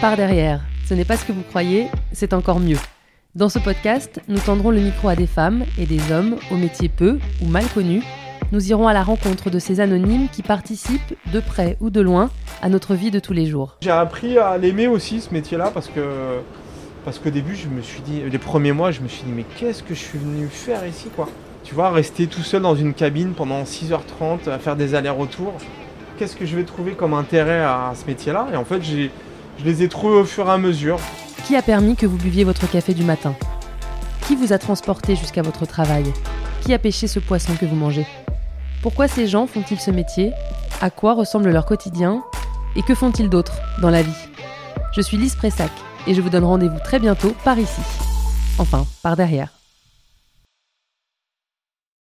Par derrière, ce n'est pas ce que vous croyez, c'est encore mieux. Dans ce podcast, nous tendrons le micro à des femmes et des hommes aux métiers peu ou mal connus. Nous irons à la rencontre de ces anonymes qui participent, de près ou de loin, à notre vie de tous les jours. J'ai appris à l'aimer aussi ce métier-là parce que parce qu'au début je me suis dit, les premiers mois je me suis dit mais qu'est-ce que je suis venu faire ici quoi? Tu vois, rester tout seul dans une cabine pendant 6h30 à faire des allers-retours, qu'est-ce que je vais trouver comme intérêt à ce métier-là? Et en fait j'ai je les ai trouvés au fur et à mesure. Qui a permis que vous buviez votre café du matin? Qui vous a transporté jusqu'à votre travail? Qui a pêché ce poisson que vous mangez? Pourquoi ces gens font-ils ce métier? À quoi ressemble leur quotidien? Et que font-ils d'autre dans la vie? Je suis Lise Pressac et je vous donne rendez-vous très bientôt par ici. Enfin, par derrière.